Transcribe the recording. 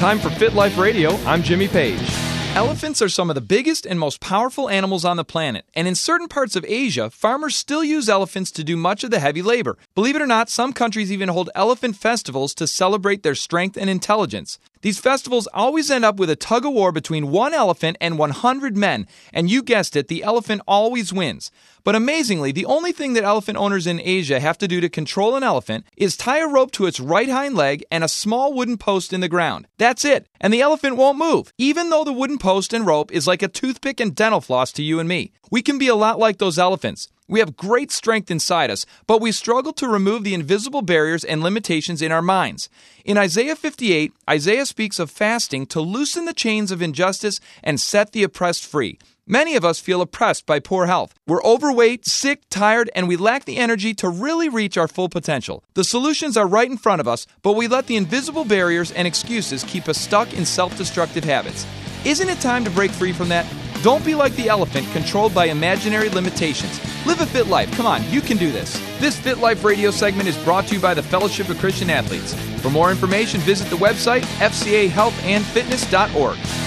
Time for Fit Life Radio. I'm Jimmy Page. Elephants are some of the biggest and most powerful animals on the planet, and in certain parts of Asia, farmers still use elephants to do much of the heavy labor. Believe it or not, some countries even hold elephant festivals to celebrate their strength and intelligence. These festivals always end up with a tug of war between one elephant and 100 men, and you guessed it, the elephant always wins. But amazingly, the only thing that elephant owners in Asia have to do to control an elephant is tie a rope to its right hind leg and a small wooden post in the ground. That's it, and the elephant won't move, even though the wooden post and rope is like a toothpick and dental floss to you and me. We can be a lot like those elephants. We have great strength inside us, but we struggle to remove the invisible barriers and limitations in our minds. In Isaiah 58, Isaiah speaks of fasting to loosen the chains of injustice and set the oppressed free. Many of us feel oppressed by poor health. We're overweight, sick, tired, and we lack the energy to really reach our full potential. The solutions are right in front of us, but we let the invisible barriers and excuses keep us stuck in self destructive habits. Isn't it time to break free from that? Don't be like the elephant controlled by imaginary limitations. Live a fit life. Come on, you can do this. This Fit Life radio segment is brought to you by the Fellowship of Christian Athletes. For more information, visit the website fcahealthandfitness.org.